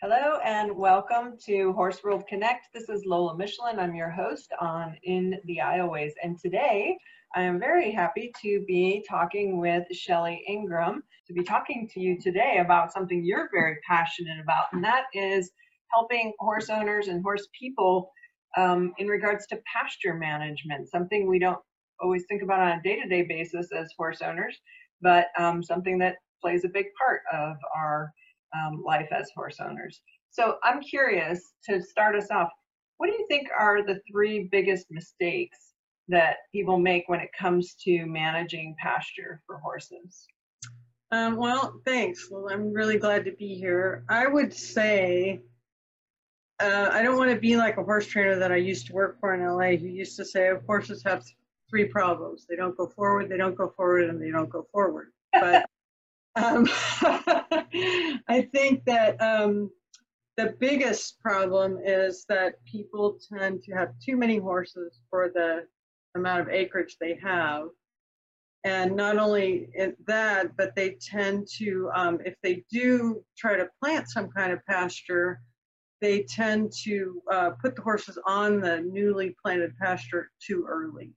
Hello and welcome to Horse World Connect. This is Lola Michelin. I'm your host on In the Aisleways. And today I am very happy to be talking with Shelly Ingram, to be talking to you today about something you're very passionate about, and that is helping horse owners and horse people um, in regards to pasture management, something we don't always think about on a day to day basis as horse owners, but um, something that plays a big part of our um, life as horse owners. So I'm curious to start us off, what do you think are the three biggest mistakes that people make when it comes to managing pasture for horses? Um, well, thanks. Well, I'm really glad to be here. I would say uh, I don't want to be like a horse trainer that I used to work for in LA who used to say horses have three problems. They don't go forward, they don't go forward, and they don't go forward. But um, I think that um, the biggest problem is that people tend to have too many horses for the amount of acreage they have. And not only that, but they tend to, um, if they do try to plant some kind of pasture, they tend to uh, put the horses on the newly planted pasture too early.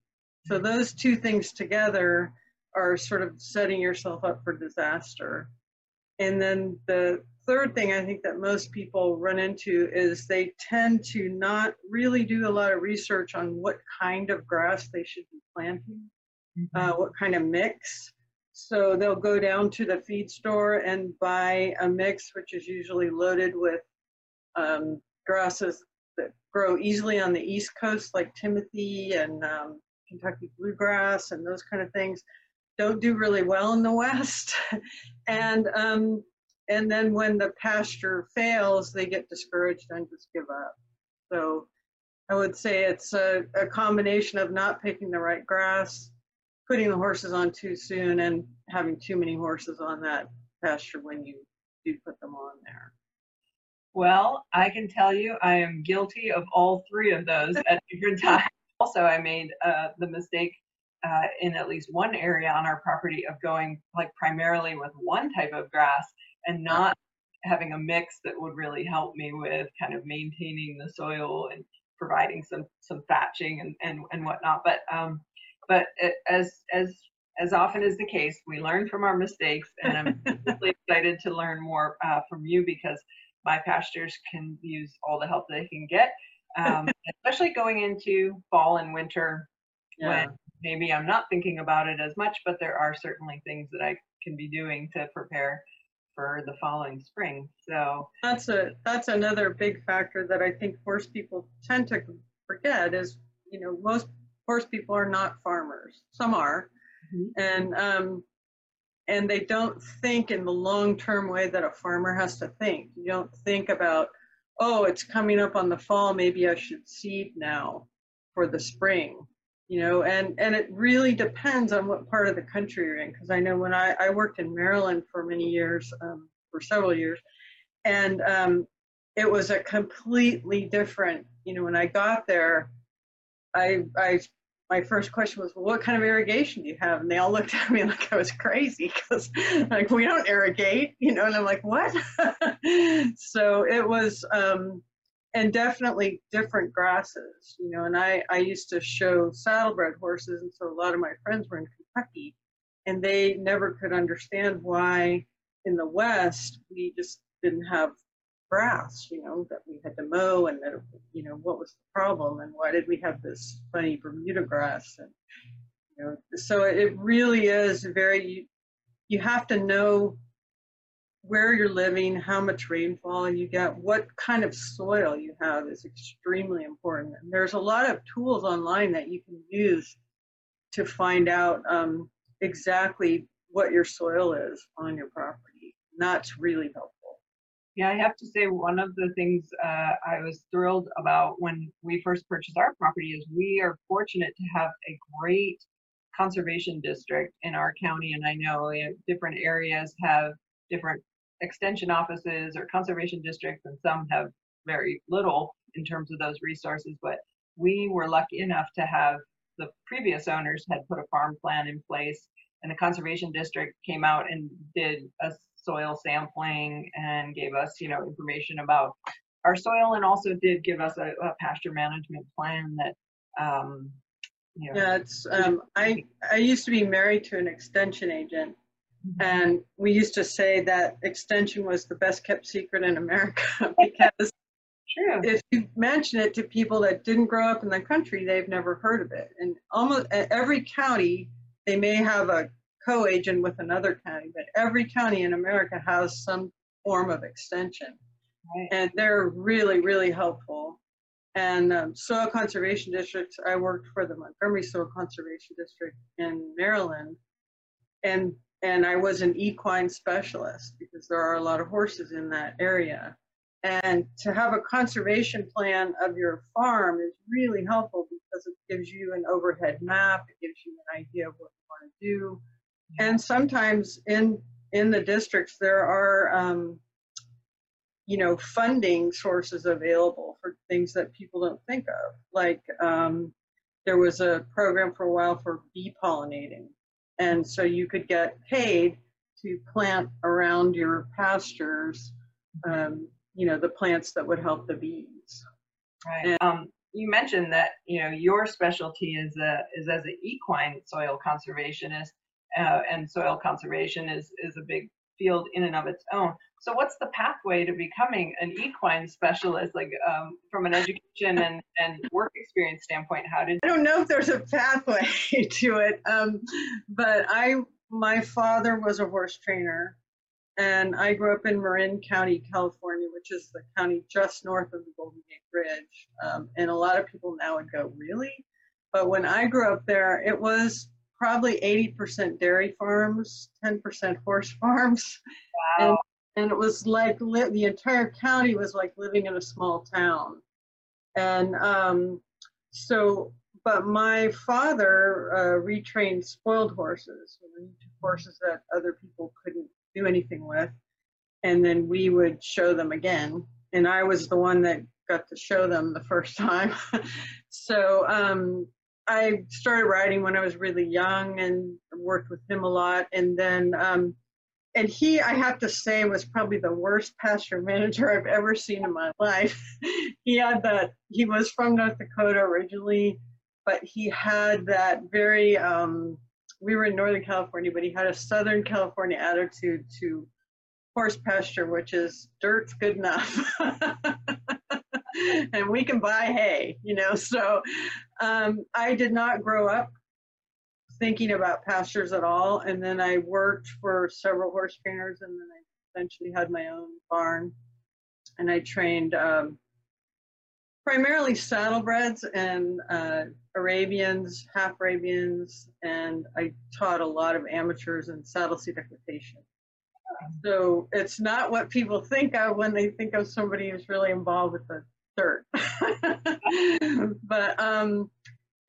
So those two things together are sort of setting yourself up for disaster. And then the third thing I think that most people run into is they tend to not really do a lot of research on what kind of grass they should be planting, mm-hmm. uh, what kind of mix. So they'll go down to the feed store and buy a mix, which is usually loaded with um, grasses that grow easily on the East Coast, like Timothy and um, Kentucky bluegrass and those kind of things don't do really well in the West. and um, and then when the pasture fails, they get discouraged and just give up. So I would say it's a, a combination of not picking the right grass, putting the horses on too soon, and having too many horses on that pasture when you do put them on there. Well, I can tell you I am guilty of all three of those at different times. Also, I made uh, the mistake uh, in at least one area on our property of going like primarily with one type of grass and not having a mix that would really help me with kind of maintaining the soil and providing some some thatching and and, and whatnot but um but it, as as as often is the case we learn from our mistakes and i'm really excited to learn more uh, from you because my pastures can use all the help they can get um, especially going into fall and winter yeah. when maybe I'm not thinking about it as much, but there are certainly things that I can be doing to prepare for the following spring. So that's a that's another big factor that I think horse people tend to forget is you know most horse people are not farmers. Some are, mm-hmm. and um, and they don't think in the long term way that a farmer has to think. You don't think about oh it's coming up on the fall maybe I should seed now for the spring you know and and it really depends on what part of the country you're in because i know when i i worked in maryland for many years um, for several years and um, it was a completely different you know when i got there i i my first question was well, what kind of irrigation do you have? And they all looked at me like i was crazy because like we don't irrigate you know and i'm like what? So it was um and definitely different grasses, you know. And I, I used to show saddlebred horses, and so a lot of my friends were in Kentucky, and they never could understand why in the West we just didn't have grass, you know, that we had to mow, and that you know what was the problem, and why did we have this funny Bermuda grass, and you know, so it really is very. You have to know where you're living, how much rainfall you get, what kind of soil you have is extremely important. And there's a lot of tools online that you can use to find out um, exactly what your soil is on your property. And that's really helpful. Yeah, I have to say one of the things uh, I was thrilled about when we first purchased our property is we are fortunate to have a great conservation district in our county, and I know different areas have different extension offices or conservation districts, and some have very little in terms of those resources. But we were lucky enough to have the previous owners had put a farm plan in place, and the conservation district came out and did a soil sampling and gave us, you know, information about our soil and also did give us a, a pasture management plan that, um, you know, Yeah, it's, um, I, I used to be married to an extension agent. And we used to say that extension was the best kept secret in America because true. if you mention it to people that didn't grow up in the country, they've never heard of it. And almost every county, they may have a co-agent with another county, but every county in America has some form of extension. Right. And they're really, really helpful. And um, soil conservation districts, I worked for the Montgomery Soil Conservation District in Maryland. And, and I was an equine specialist because there are a lot of horses in that area. And to have a conservation plan of your farm is really helpful because it gives you an overhead map, it gives you an idea of what you want to do. And sometimes in in the districts there are um, you know funding sources available for things that people don't think of. Like um, there was a program for a while for bee pollinating, and so you could get paid to plant around your pastures um, you know, the plants that would help the bees. Right. Um, you mentioned that you know your specialty is a, is as an equine soil conservationist, uh, and soil conservation is is a big field in and of its own. So, what's the pathway to becoming an equine specialist? Like um, from an education and and work experience standpoint, how did I don't know if there's a pathway to it, um, but I, my father was a horse trainer, and I grew up in Marin County, California, which is the county just north of the Golden Gate Bridge. Um, and a lot of people now would go, really? But when I grew up there, it was probably 80% dairy farms, 10% horse farms. wow? and it was like li- the entire county was like living in a small town. And um, so but my father uh, retrained spoiled horses. Horses that other people couldn't do anything with. And then we would show them again. And i was the one that got to show them the first time. So um, i started riding when i was really young and worked with him a lot and then um, and he, I have to say, was probably the worst pasture manager I've ever seen in my life. he had that, he was from North Dakota originally, but he had that very, um, we were in Northern California, but he had a Southern California attitude to horse pasture, which is dirt's good enough. and we can buy hay, you know. So um, I did not grow up thinking about pastures at all. And then I worked for several horse trainers, and then I eventually had my own barn. And I trained um, primarily saddlebreds and uh, Arabians, half Arabians, and I taught a lot of amateurs in saddle seat equitation. So it's not what people think of when they think of somebody who's really involved with the dirt. but um,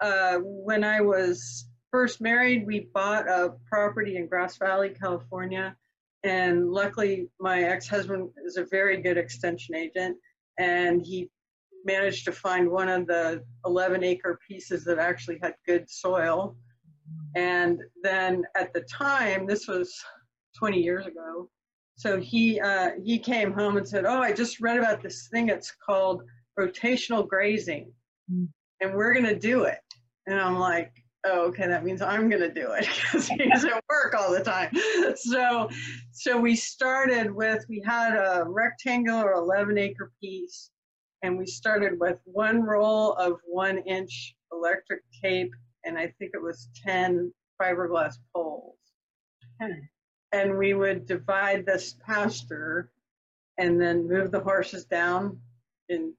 uh, when I was first married, we bought a property in Grass Valley, California. And luckily, my ex husband is a very good extension agent, and he managed to find one of the 11 acre pieces that actually had good soil. And then at the time, this was 20 years ago. So he uh, he came home and said, "Oh, I just read about this thing. It's called rotational grazing, Mm. and we're gonna do it." And I'm like, "Oh, okay, that means I'm gonna do it because he's at work all the time." So, so we started with we had a rectangular 11 acre piece, and we started with one roll of one inch electric tape, and I think it was 10 fiberglass poles and we would divide this pasture and then move the horses down and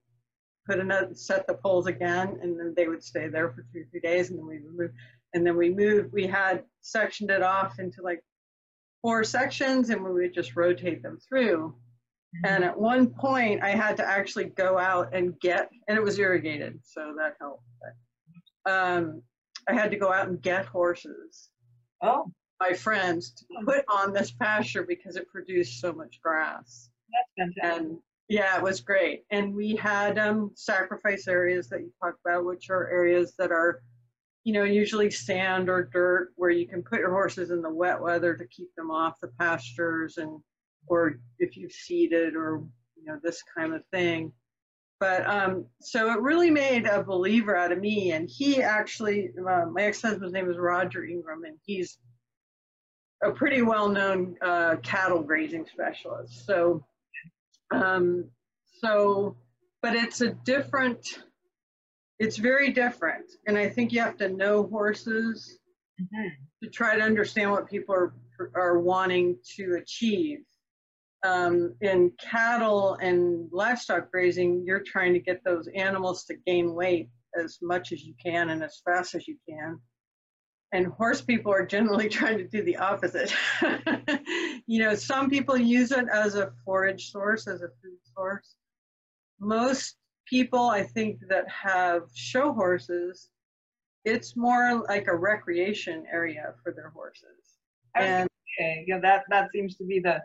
put another set the poles again and then they would stay there for two or three days and then we would move and then we moved we had sectioned it off into like four sections and we would just rotate them through. And at one point i had to actually go out and get and it was irrigated so that helped but, um, i had to go out and get horses. Oh, my friends to put on this pasture because it produced so much grass. that's fantastic. And yeah, it was great. And we had um, sacrifice areas that you talked about, which are areas that are, you know, usually sand or dirt where you can put your horses in the wet weather to keep them off the pastures. And or if you've seeded or you know this kind of thing. But um, so it really made a believer out of me. And he actually, uh, my ex-husband's name is Roger Ingram, and he's a pretty well-known uh, cattle grazing specialist. So, um, so, but it's a different. It's very different, and I think you have to know horses Mhm. to try to understand what people are are wanting to achieve. Um, in cattle and livestock grazing, you're trying to get those animals to gain weight as much as you can and as fast as you can. And horse people are generally trying to do the opposite. you know, some people use it as a forage source, as a food source. Most people, I think, that have show horses, it's more like a recreation area for their horses. And Okay, yeah, that that seems to be the.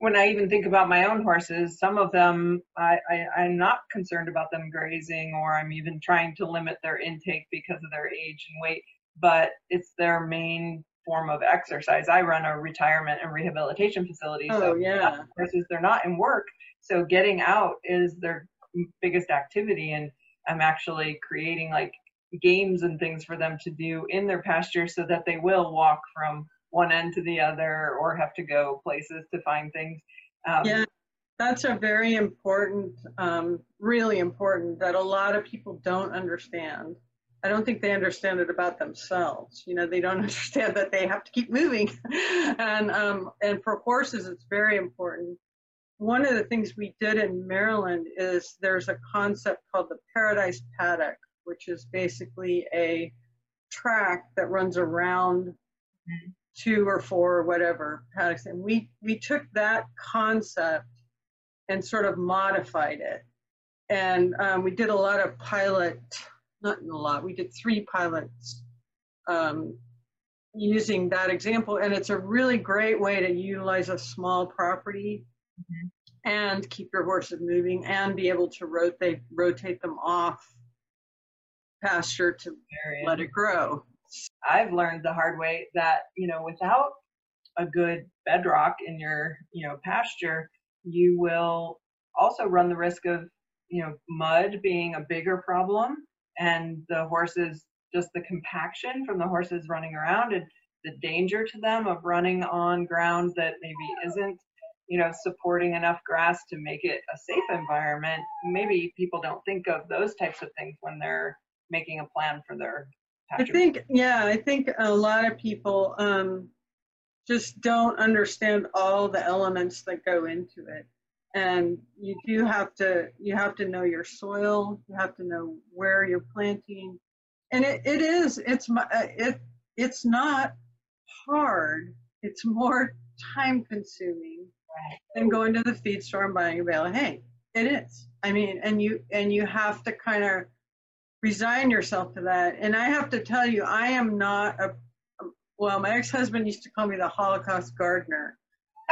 When I even think about my own horses, some of them I, I I'm not concerned about them grazing, or I'm even trying to limit their intake because of their age and weight. But it's their main form of exercise. I run a retirement and rehabilitation facility, oh so yeah, horses they're not in work, so getting out is their biggest activity, and I'm actually creating like games and things for them to do in their pasture so that they will walk from one end to the other or have to go places to find things. Um, Yeah. that's a very important, um, really important that a lot of people don't understand. I don't think they understand it about themselves. You know, they don't understand that they have to keep moving, and um, and for horses, it's very important. One of the things we did in Maryland is there's a concept called the Paradise Paddock, which is basically a track that runs around Mhm. two or four or whatever paddocks, and we we took that concept and sort of modified it, and um, we did a lot of pilot, not in a lot, we did three pilots um, using that example, and it's a really great way to utilize a small property Mhm. and keep your horses moving and be able to rotate rotate them off pasture to area. let it grow. I've learned the hard way that, you know, without a good bedrock in your, you know, pasture, you will also run the risk of, you know, mud being a bigger problem and the horses, just the compaction from the horses running around and the danger to them of running on ground that maybe isn't, you know, supporting enough grass to make it a safe environment. Maybe people don't think of those types of things when they're making a plan for their I think, yeah, I think a lot of people um, just don't understand all the elements that go into it. And you do have to, you have to know your soil, you have to know where you're planting. And it, it is, it's, uh, it, it's not hard. It's more time consuming than going to the feed store and buying a bale of hay. It is. I mean, and you, and you have to kind of resign yourself to that. And I have to tell you, I am not a, well, my ex-husband used to call me the Holocaust gardener.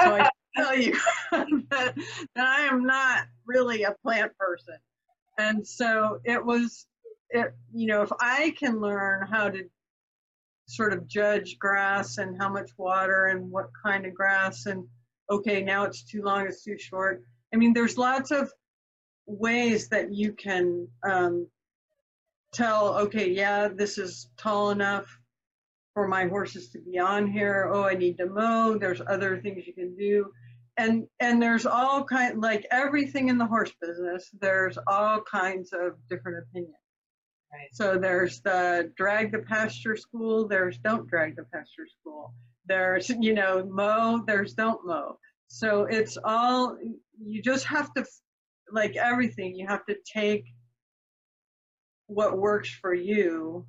So I tell you that, that I am not really a plant person. And so it was, it, you know, if I can learn how to sort of judge grass and how much water and what kind of grass and okay, now it's too long, it's too short. I mean, there's lots of ways that you can um, tell, okay, yeah, this is tall enough for my horses to be on here. Oh, I need to mow. There's other things you can do. And and there's all kind like everything in the horse business, there's all kinds of different opinions. Right. So there's the drag the pasture school, there's don't drag the pasture school. There's, you know, mow, there's don't mow. So it's all you just have to like everything, you have to take what works for you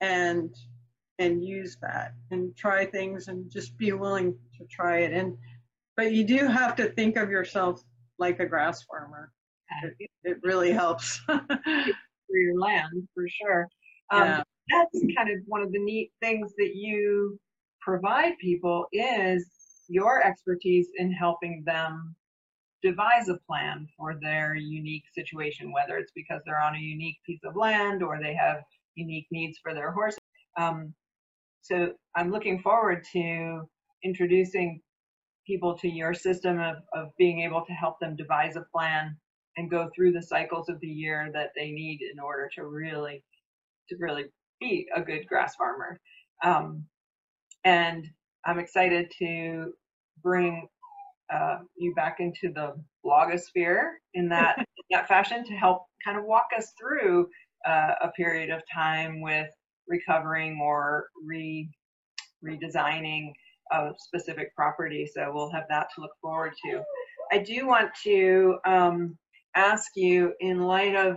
and and use that and try things and just be willing to try it and but you do have to think of yourself like a grass farmer it, it really helps for your land for sure. Um, Yeah. That's kind of one of the neat things that you provide people is your expertise in helping them devise a plan for their unique situation, whether it's because they're on a unique piece of land or they have unique needs for their horses. Um, so I'm looking forward to introducing people to your system of, of being able to help them devise a plan and go through the cycles of the year that they need in order to really to really be a good grass farmer. Um, and I'm excited to bring uh, you back into the blogosphere in that that fashion to help kind of walk us through uh, a period of time with recovering or re redesigning a specific property. So we'll have that to look forward to. I do want to um, ask you, in light of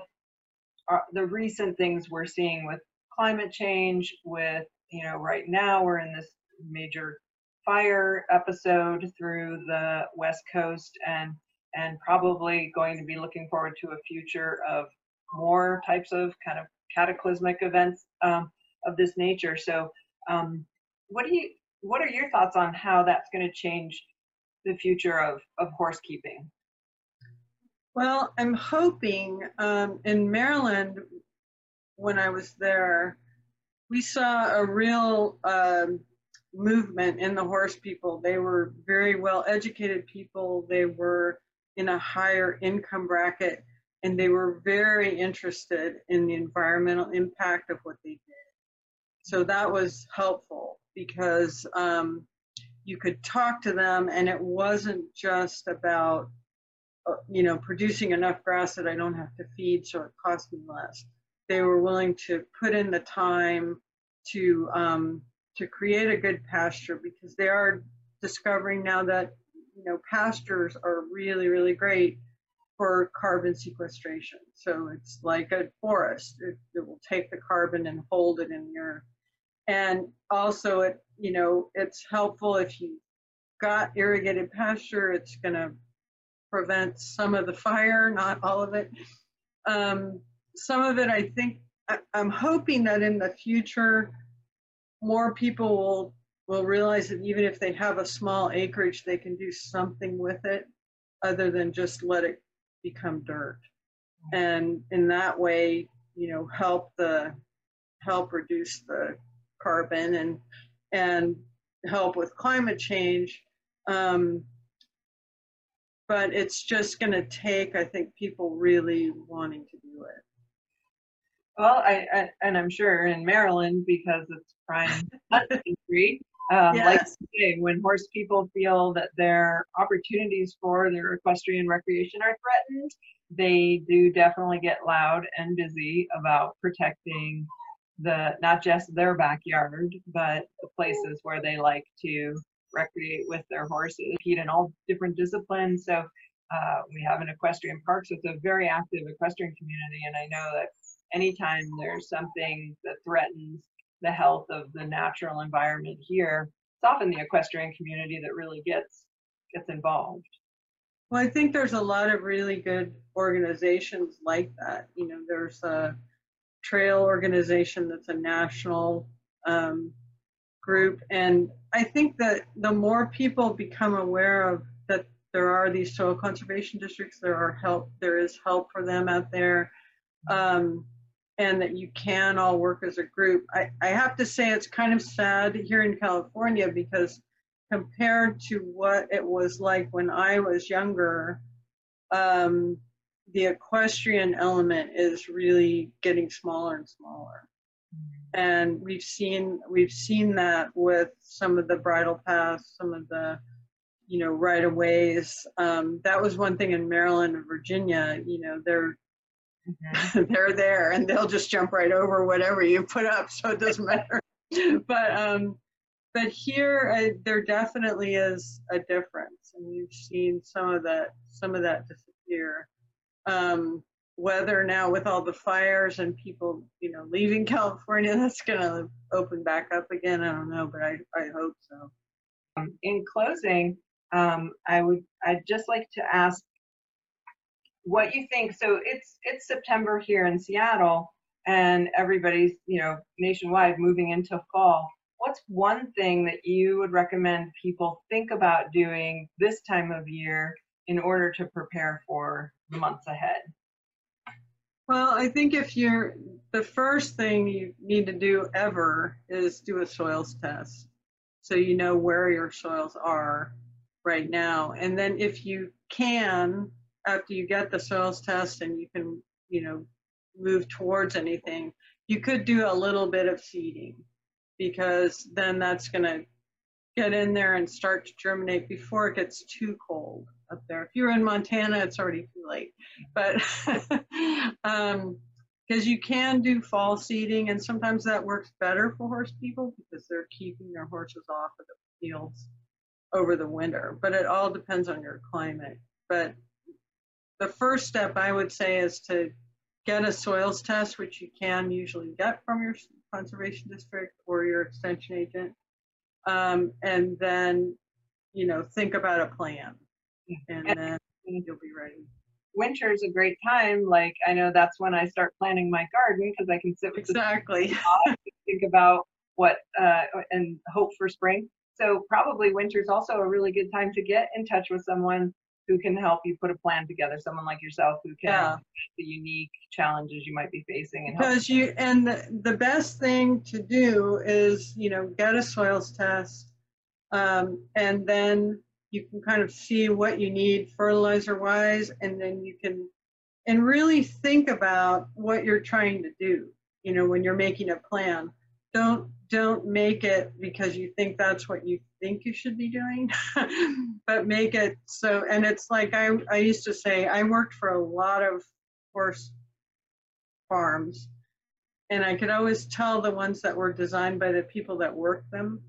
uh, the recent things we're seeing with climate change, with you know, right now we're in this major fire episode through the West Coast and and probably going to be looking forward to a future of more types of kind of cataclysmic events um, of this nature. So, um, what do you what are your thoughts on how that's going to change the future of of horse keeping? Well, I'm hoping um, in Maryland when I was there, we saw a real um, movement in the horse people. They were very well educated people. They were in a higher income bracket and they were very interested in the environmental impact of what they did. So that was helpful because um, you could talk to them and it wasn't just about, uh, you know, producing enough grass that I don't have to feed so it costs me less. They were willing to put in the time to um, to create a good pasture because they are discovering now that you know pastures are really really great for carbon sequestration. So it's like a forest. It, it will take the carbon and hold it in your and also it you know it's helpful if you got irrigated pasture it's going to prevent some of the fire not all of it um, some of it i think I, i'm hoping that in the future more people will will realize that even if they have a small acreage, they can do something with it other than just let it become dirt. And in that way, you know, help the help reduce the carbon and and help with climate change. Um, but it's just going to take, I think, people really wanting to do it. Well, I, I, and I'm sure in Maryland because it's prime country. Um, yes. Like say, when horse people feel that their opportunities for their equestrian recreation are threatened, they do definitely get loud and busy about protecting the not just their backyard, but the places where they like to recreate with their horses, compete in all different disciplines. So uh, we have an equestrian park, so it's a very active equestrian community, and I know that anytime there's something that threatens the health of the natural environment here, it's often the equestrian community that really gets gets involved. Well, I think there's a lot of really good organizations like that. You know, there's a trail organization that's a national um, group, and I think that the more people become aware of that there are these soil conservation districts, there are help, there is help for them out there. Um, and that you can all work as a group. I, I have to say it's kind of sad here in California because compared to what it was like when I was younger, um, the equestrian element is really getting smaller and smaller. And we've seen we've seen that with some of the bridle paths, some of the you know right of ways. Um, that was one thing in Maryland and Virginia. You know, they're Mm-hmm. they're there and they'll just jump right over whatever you put up so it doesn't matter but um but here I, there definitely is a difference and we've seen some of that some of that disappear um whether now with all the fires and people you know leaving california that's going to open back up again i don't know but i i hope so um, in closing um, i would i'd just like to ask what you think. So it's it's September here in Seattle, and everybody's you know nationwide moving into fall. What's one thing that you would recommend people think about doing this time of year in order to prepare for months ahead? Well, I think if you're the first thing you need to do ever is do a soils test so you know where your soils are right now. And then if you can, after you get the soils test and you can, you know, move towards anything, you could do a little bit of seeding because then that's going to get in there and start to germinate before it gets too cold up there. If you're in Montana, it's already too late. But um, because you can do fall seeding, and sometimes that works better for horse people because they're keeping their horses off of the fields over the winter. But it all depends on your climate. But the first step I would say is to get a soils test, which you can usually get from your conservation district or your extension agent, um, and then you know think about a plan, and then you'll be ready winter is a great time. Like I know that's when I start planning my garden because I can sit with exactly the think about what uh, and hope for spring. So probably winter is also a really good time to get in touch with someone who can help you put a plan together. Someone like yourself who can yeah. the unique challenges you might be facing and because you and the, the best thing to do is you know get a soils test um, and then you can kind of see what you need fertilizer wise and then you can and really think about what you're trying to do you know when you're making a plan. Don't don't make it because you think that's what you think you should be doing but make it so and it's like I, I used to say i worked for a lot of horse farms and i could always tell the ones that were designed by the people that worked them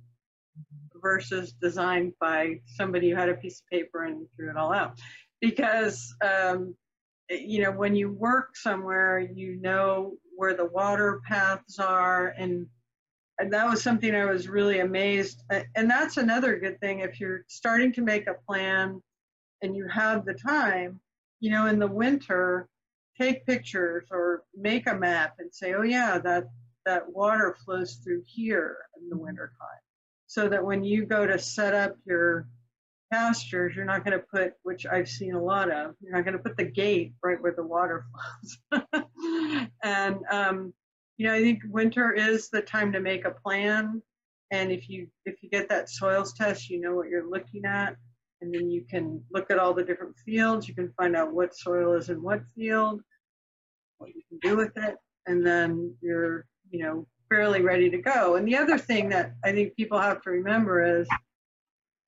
versus designed by somebody who had a piece of paper and threw it all out. Because, um, you know, when you work somewhere, you know where the water paths are. And, and that was something I was really amazed. And that's another good thing if you're starting to make a plan and you have the time, you know, in the winter, take pictures or make a map and say, oh, yeah, that, that water flows through here in the winter time so that when you go to set up your pastures, you're not going to put, which I've seen a lot of, you're not going to put the gate right where the water flows. and, um, you know, I think winter is the time to make a plan. And if you if you get that soils test, you know what you're looking at, and then you can look at all the different fields. You can find out what soil is in what field, what you can do with it, and then you're you know fairly ready to go. And the other thing that I think people have to remember is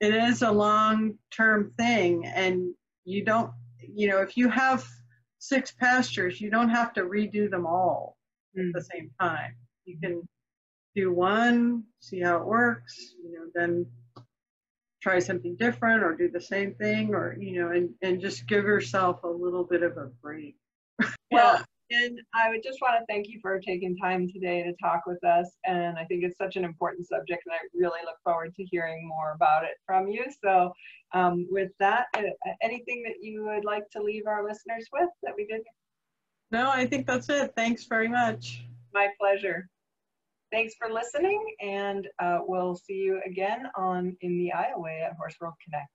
it is a long term thing and you don't you know if you have six pastures you don't have to redo them all mm. at the same time you can do one see how it works you know then try something different or do the same thing or you know and, and just give yourself a little bit of a break well and I would just want to thank you for taking time today to talk with us. And I think it's such an important subject, and I really look forward to hearing more about it from you. So, um, with that, uh, anything that you would like to leave our listeners with that we didn't? No, I think that's it. Thanks very much. My pleasure. Thanks for listening, and uh, we'll see you again on In the Aisleways at Horse World Connect.